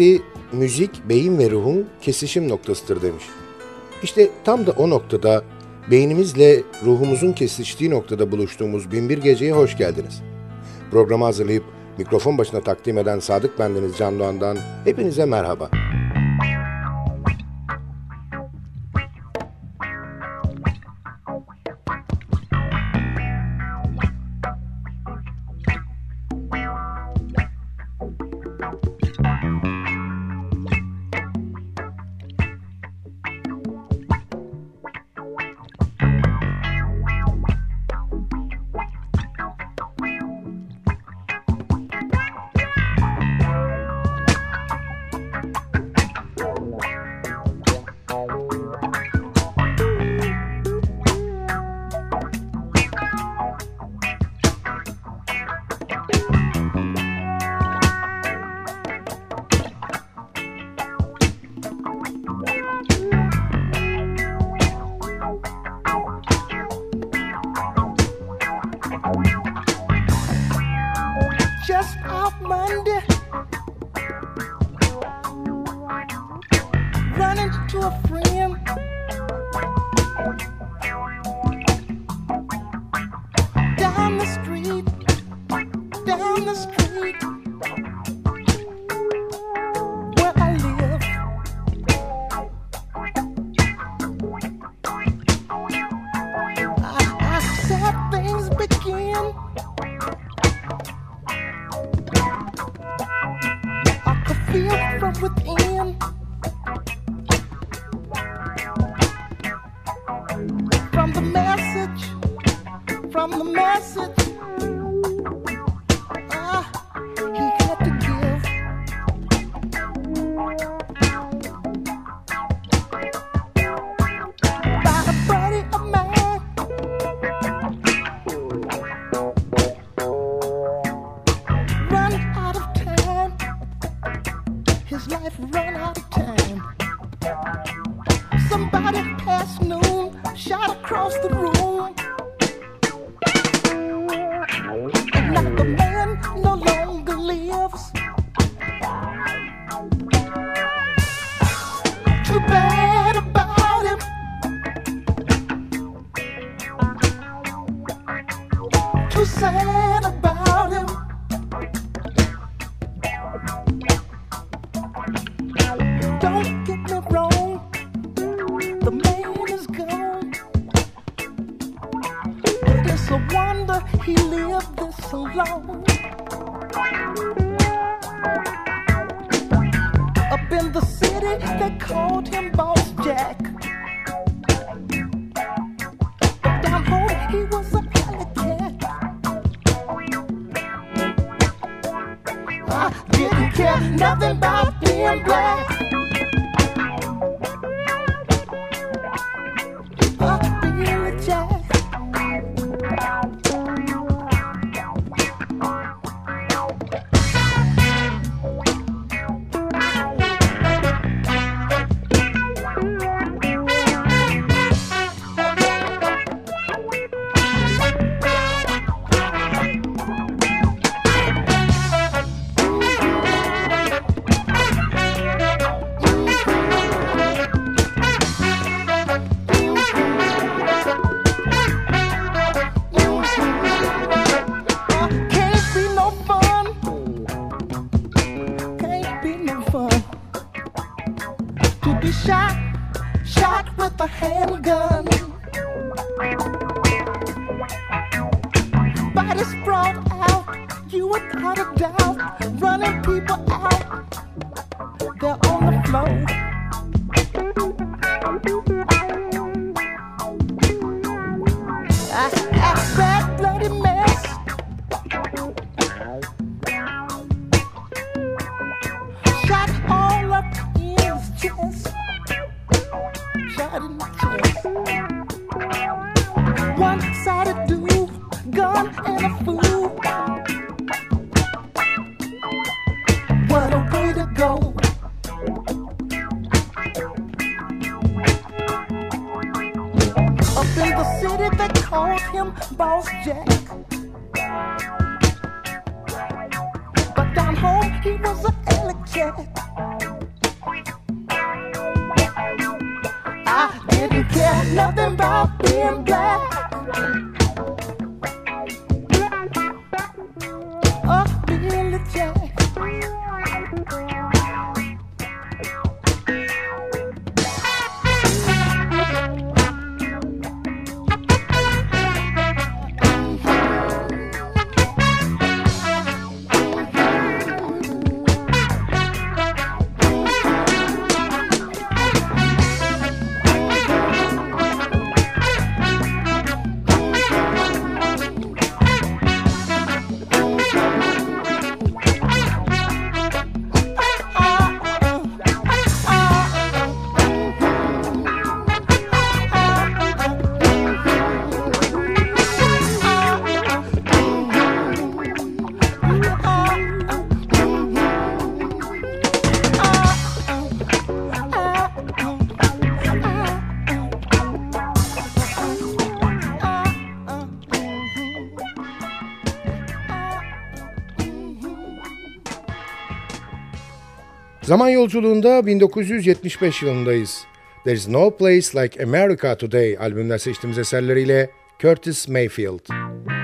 Biri müzik beyin ve ruhun kesişim noktasıdır demiş. İşte tam da o noktada beynimizle ruhumuzun kesiştiği noktada buluştuğumuz Binbir Gece'ye hoş geldiniz. Programı hazırlayıp mikrofon başına takdim eden Sadık Bendeniz Can Doğan'dan hepinize merhaba. when feel from within. From the message, from the message. one-sided do, gun and a fool. Zaman yolculuğunda 1975 yılındayız. There is no place like America today albümler seçtiğimiz eserleriyle Curtis Mayfield. Müzik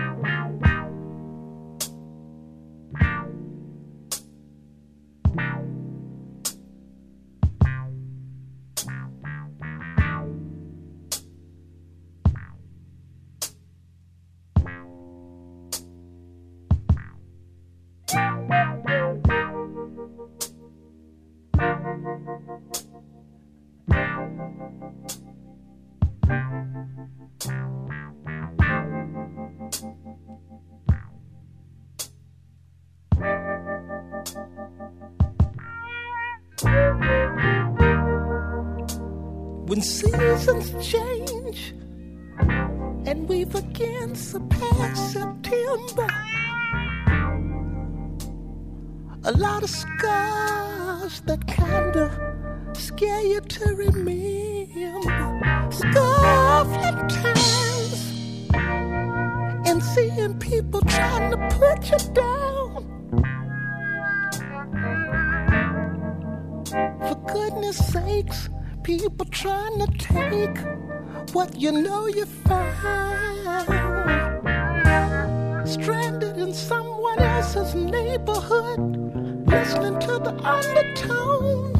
For goodness sakes, people trying to take what you know you found. Stranded in someone else's neighborhood, listening to the undertone.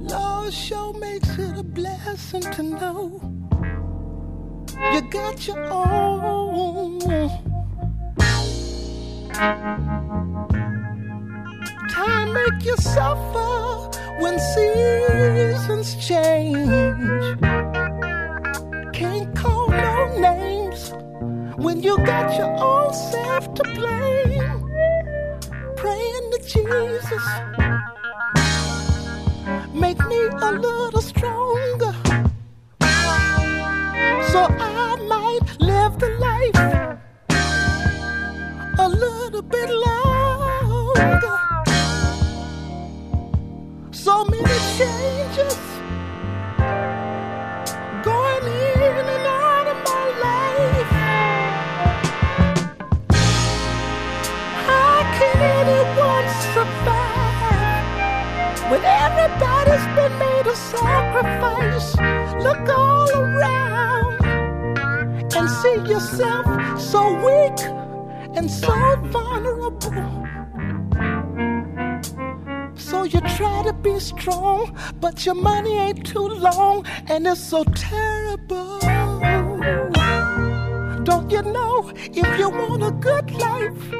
Lord sure makes it a blessing to know you got your own. Time make you suffer when seasons change. Can't call no names when you got your own self to blame. Praying to Jesus, make me a little stronger so I might live the life a little bit longer. So many changes going in and out of my life. How can anyone survive when everybody's been made a sacrifice? Look all around and see yourself so weak and so vulnerable. So you try to be strong, but your money ain't too long, and it's so terrible. Don't you know if you want a good life,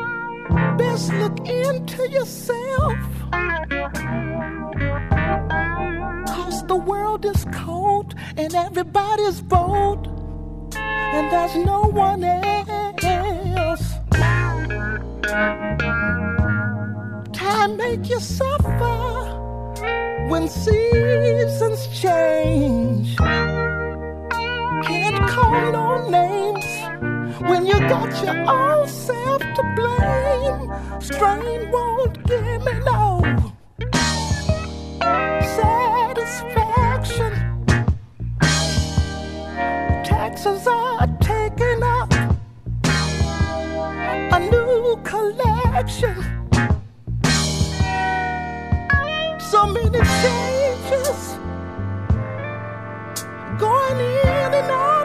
best look into yourself? Cause the world is cold, and everybody's bold, and there's no one else. Time make you suffer when seasons change. Can't call no names when you got your own self to blame. Strain won't give me no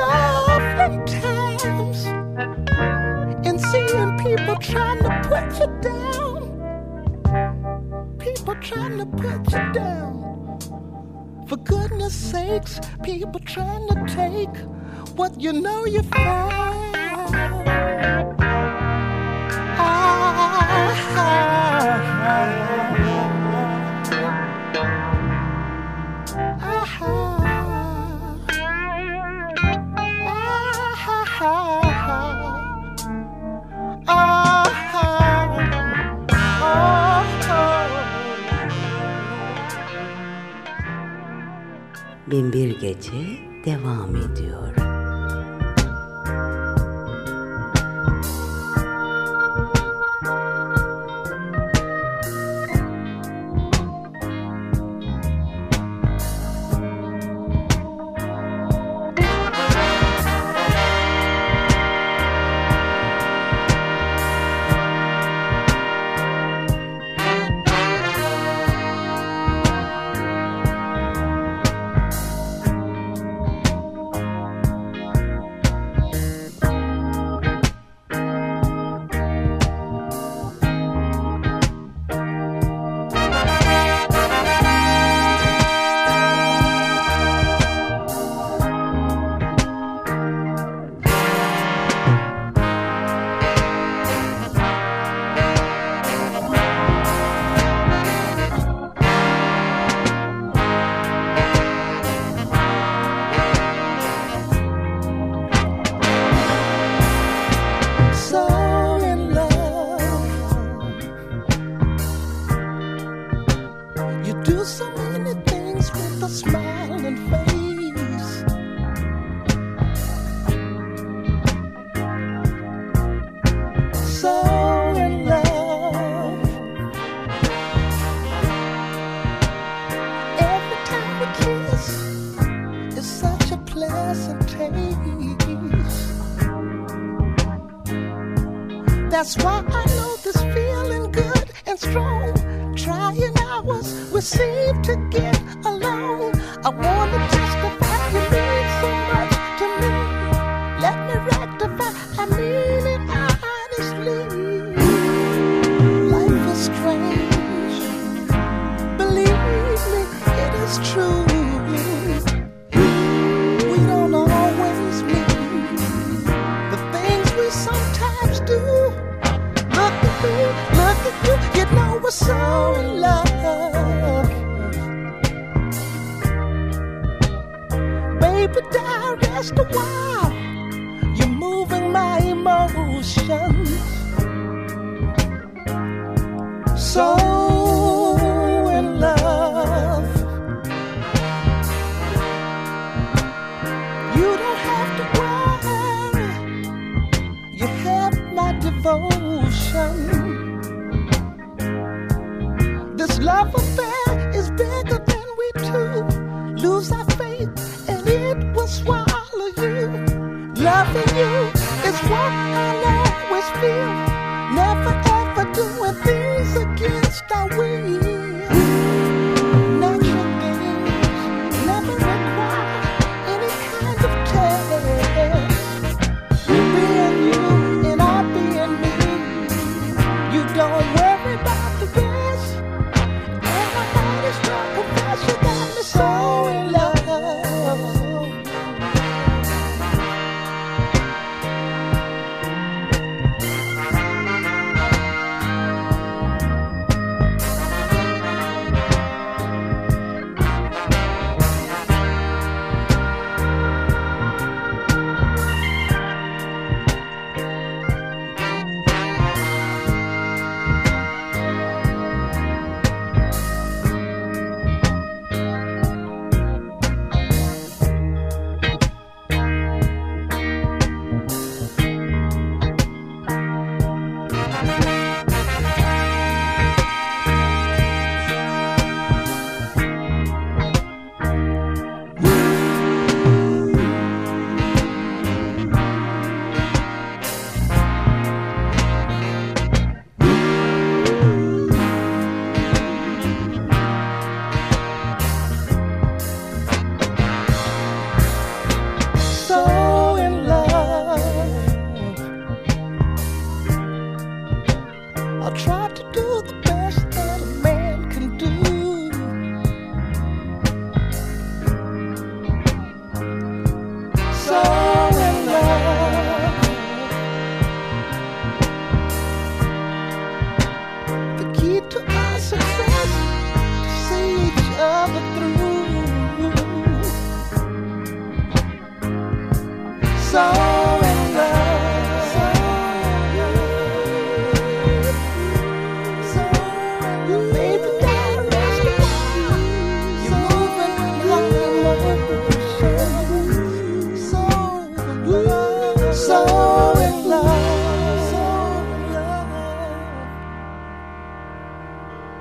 Times and seeing people trying to put you down. People trying to put you down. For goodness sakes, people trying to take what you know you found. Ah, ah, ah. Binbir Gece devam ediyor.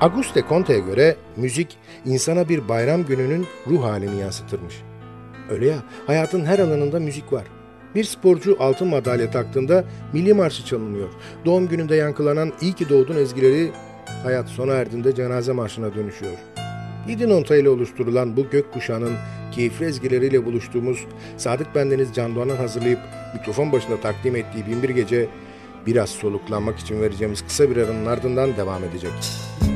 Auguste Conte'ye göre müzik insana bir bayram gününün ruh halini yansıtırmış. Öyle ya, hayatın her alanında müzik var. Bir sporcu altın madalya taktığında milli marşı çalınıyor. Doğum gününde yankılanan iyi ki doğdun ezgileri hayat sona erdiğinde cenaze marşına dönüşüyor. Yedi nota ile oluşturulan bu gök gökkuşağının keyifli ezgileriyle buluştuğumuz Sadık Bendeniz Can Doğan'ın hazırlayıp mikrofon başında takdim ettiği Binbir Gece biraz soluklanmak için vereceğimiz kısa bir aranın ardından devam edecek. Müzik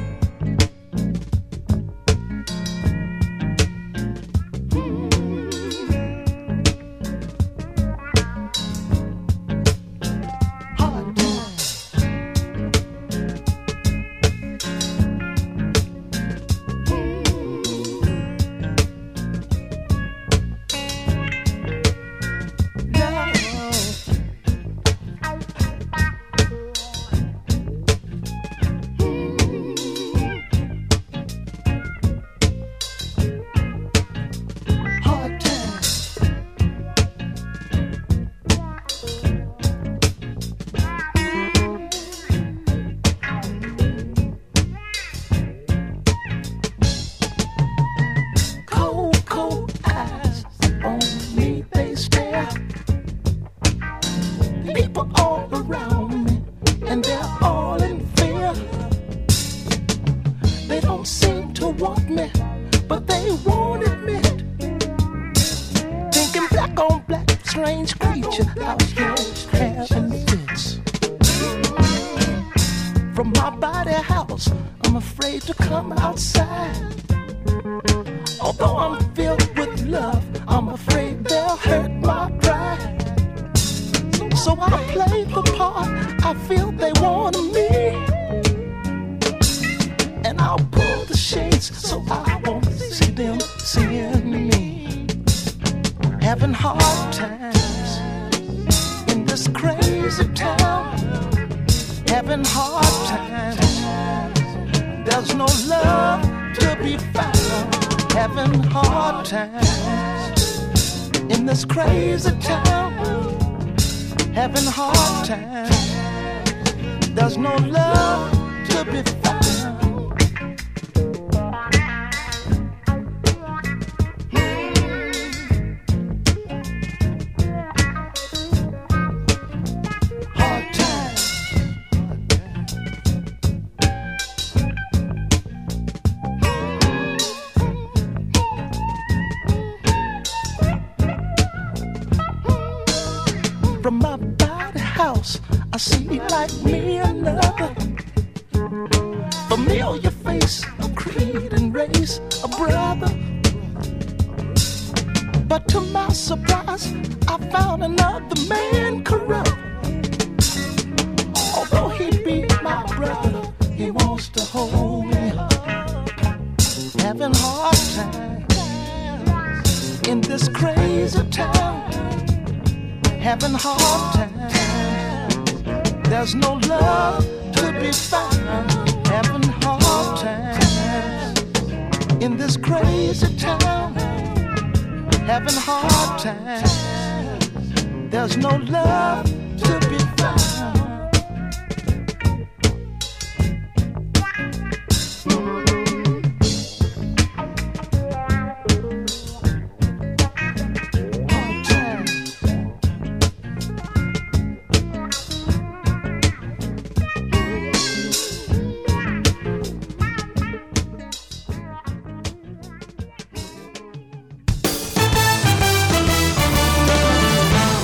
like me.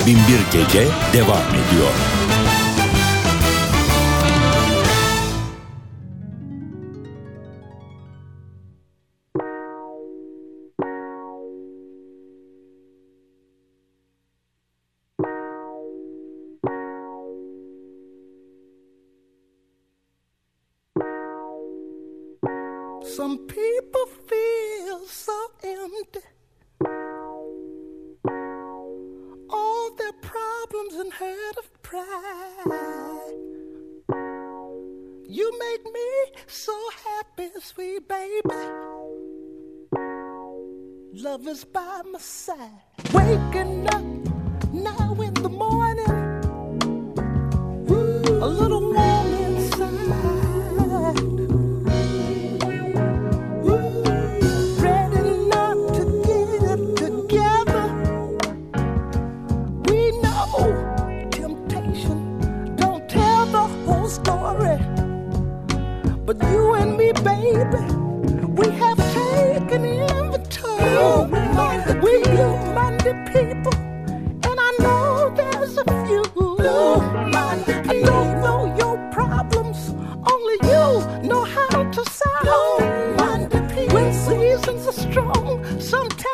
1001 Gece devam ediyor. Seasons reasons are strong, sometimes.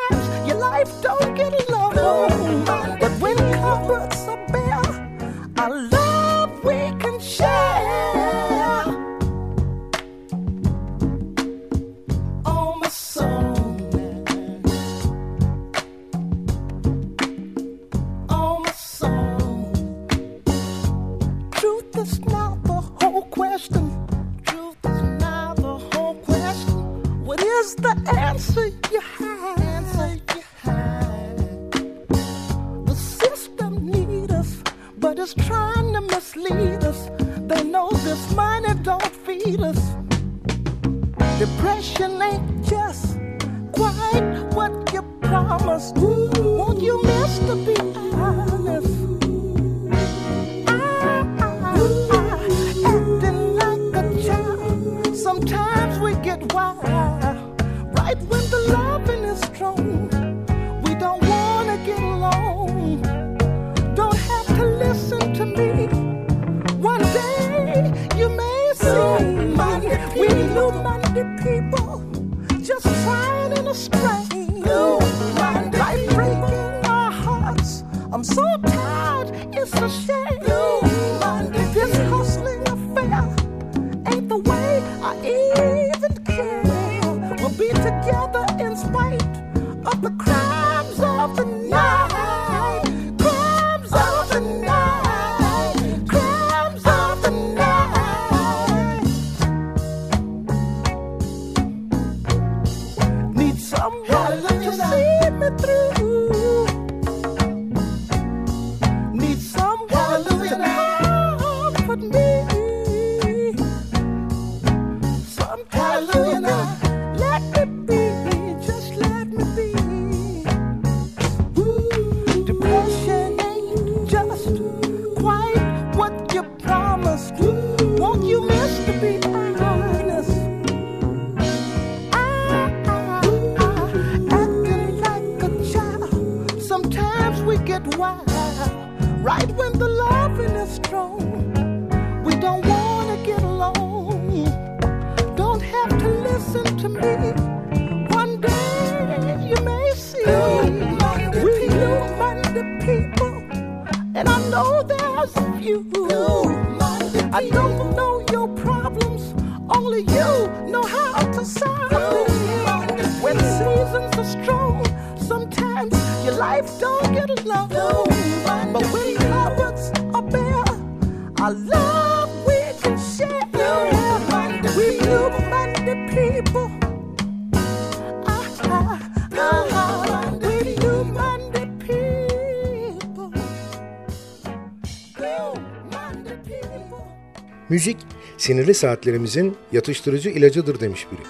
Müzik, sinirli saatlerimizin yatıştırıcı ilacıdır demiş biri.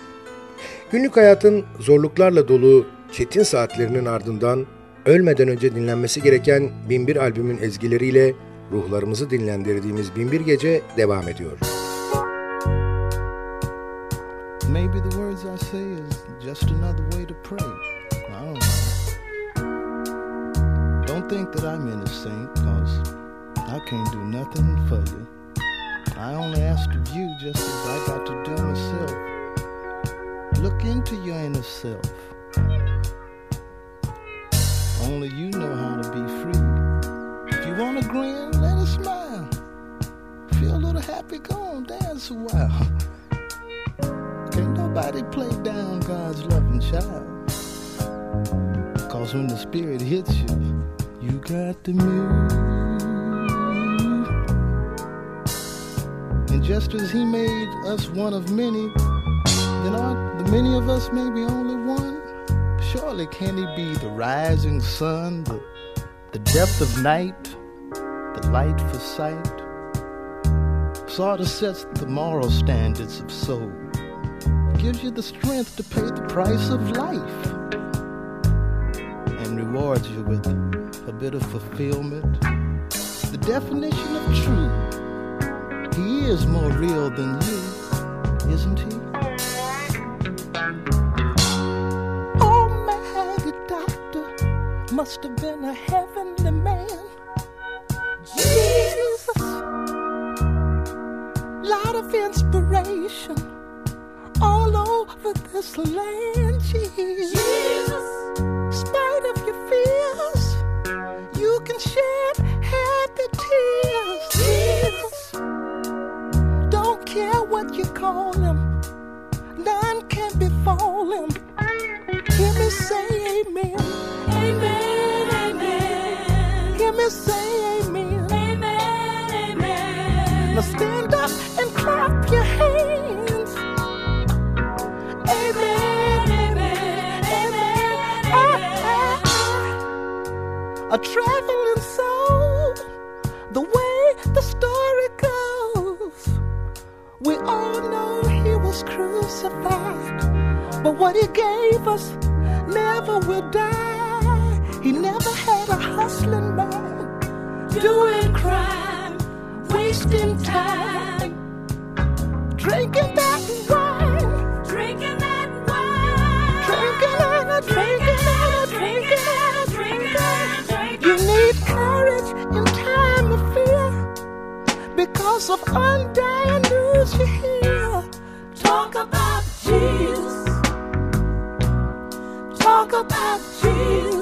Günlük hayatın zorluklarla dolu çetin saatlerinin ardından ölmeden önce dinlenmesi gereken Binbir albümün ezgileriyle ruhlarımızı dinlendirdiğimiz Binbir Gece devam ediyor. Maybe the words I say is just another way to pray. I don't know. Don't think that I'm innocent, cause I can't do nothing for you. I only ask of you just as I got to do myself. Look into your inner self. Only you know how to be free. If you want to grin, let it smile. Feel a little happy, go on, dance a while. Can't nobody play down God's loving child. Cause when the spirit hits you, you got the move. And just as he made us one of many, then aren't the many of us maybe only one? Surely can he be the rising sun, the, the depth of night, the light for sight? Sort of sets the moral standards of soul, gives you the strength to pay the price of life, and rewards you with a bit of fulfillment. The definition of truth he is more real than you, isn't he? Oh, Maggie Doctor must have been a heavenly man. Jesus, lot of inspiration all over this land. Jesus, spite of your fears, you can shed call him, none can befall him. Hear me say amen. Amen, amen. Hear me say amen. Amen, amen. Now stand up and clap your hands. Amen, amen, amen, amen. A traveling was crucified, but what he gave us never will die. He never had a hustling mind, doing crime, wasting time, drinking that wine, drinking that wine, drinking and a drinking and a drinking and a drinking. You need courage in time of fear because of undying news you hear. About Jesus.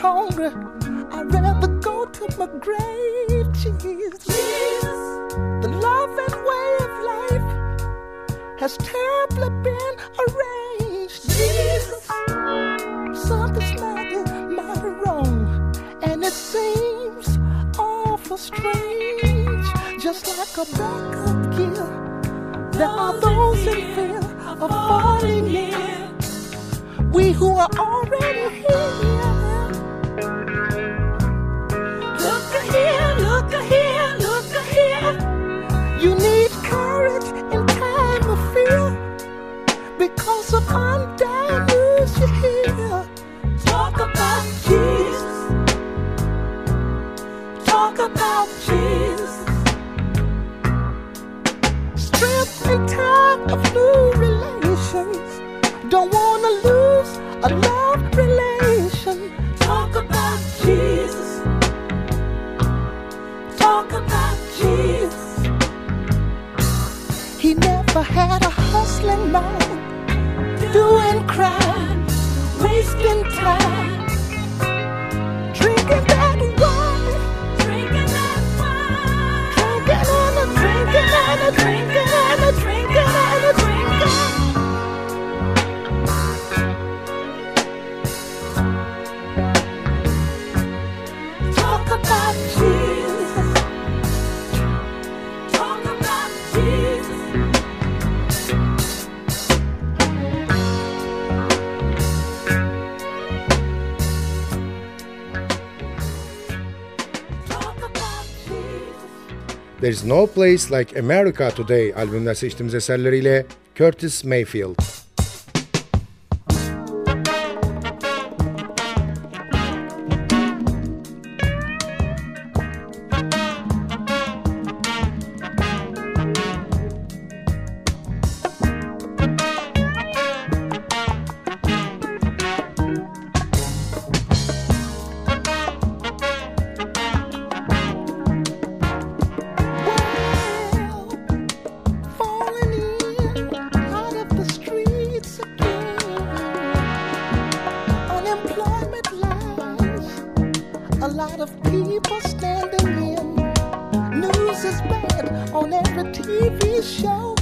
hungry. I'd rather go to my grave, Jesus. Jesus. The love and way of life has terribly been arranged, Jesus. Something's mighty, mighty wrong, and it seems awful strange. Just like a backup gear, there are those in fear of falling in. We who are already here. He never had a hustling mind, doing crime, wasting time. There Is No Place Like America Today albümler seçtiğimiz eserleriyle Curtis Mayfield. a TV show.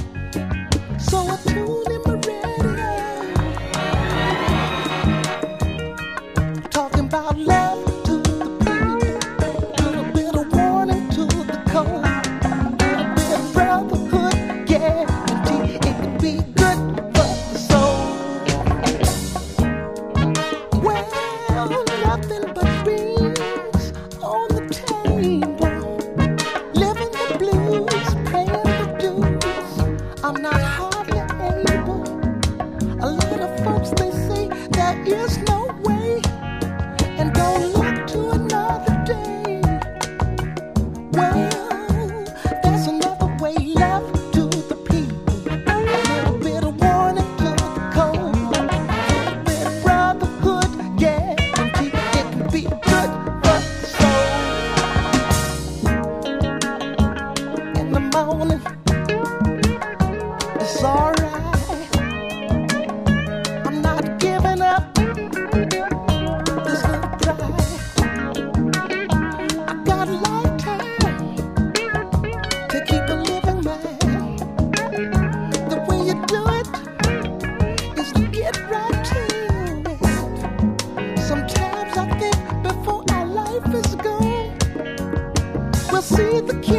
See the kingdom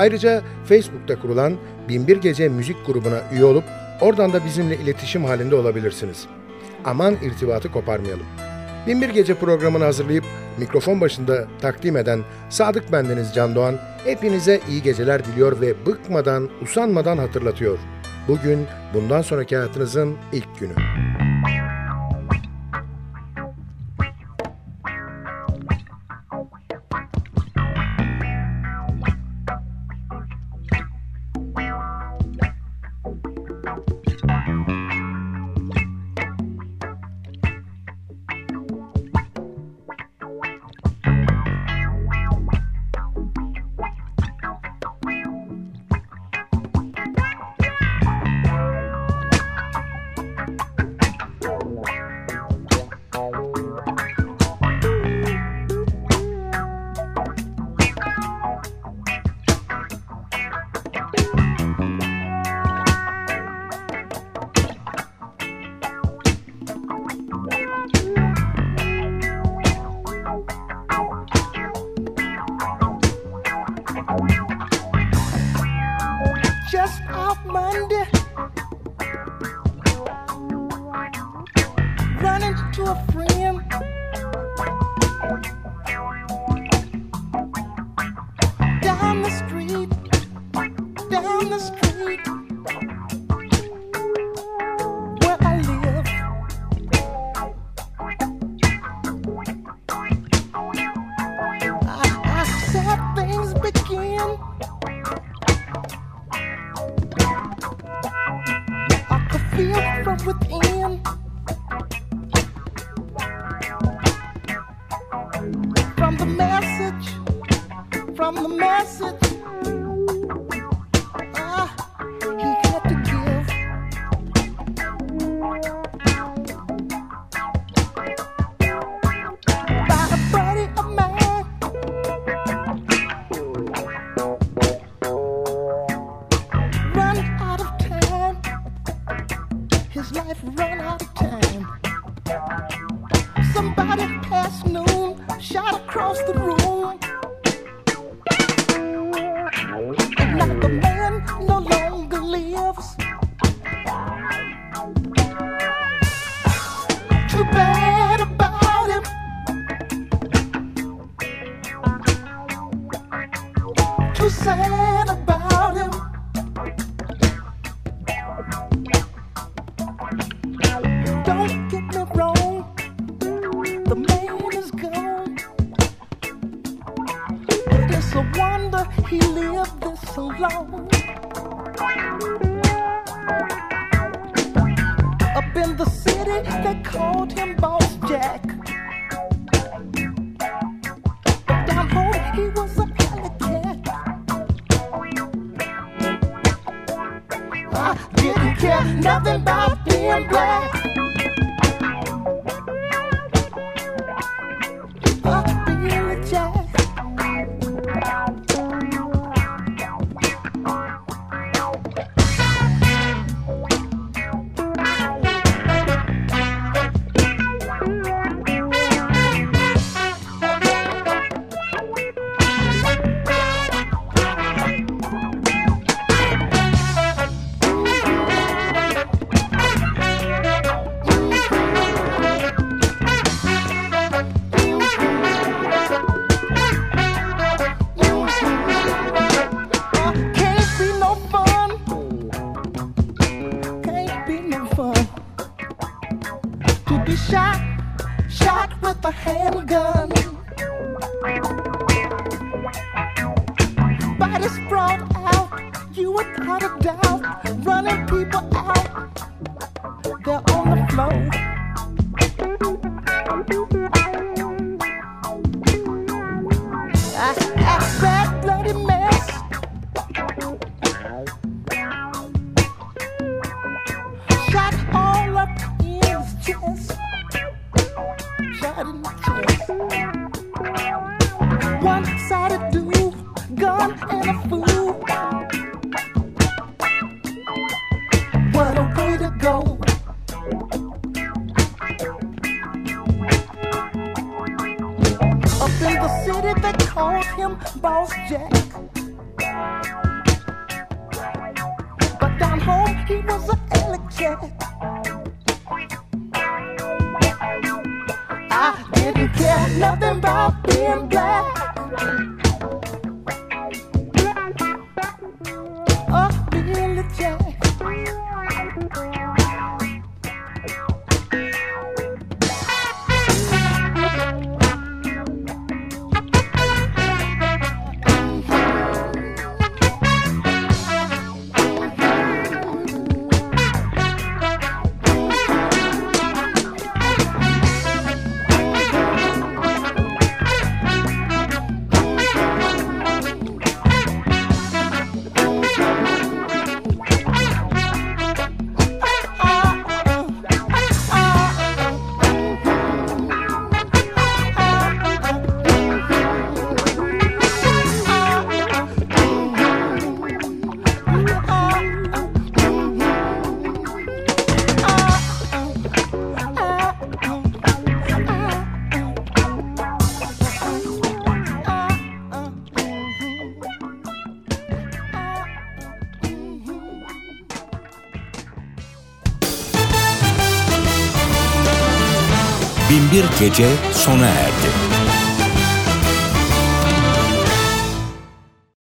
Ayrıca Facebook'ta kurulan Binbir Gece müzik grubuna üye olup oradan da bizimle iletişim halinde olabilirsiniz. Aman irtibatı koparmayalım. Binbir Gece programını hazırlayıp mikrofon başında takdim eden Sadık Bendeniz Can Doğan hepinize iyi geceler diliyor ve bıkmadan, usanmadan hatırlatıyor. Bugün bundan sonraki hayatınızın ilk günü. By was an elegant. I didn't care nothing about being black. bir gece sona erdi.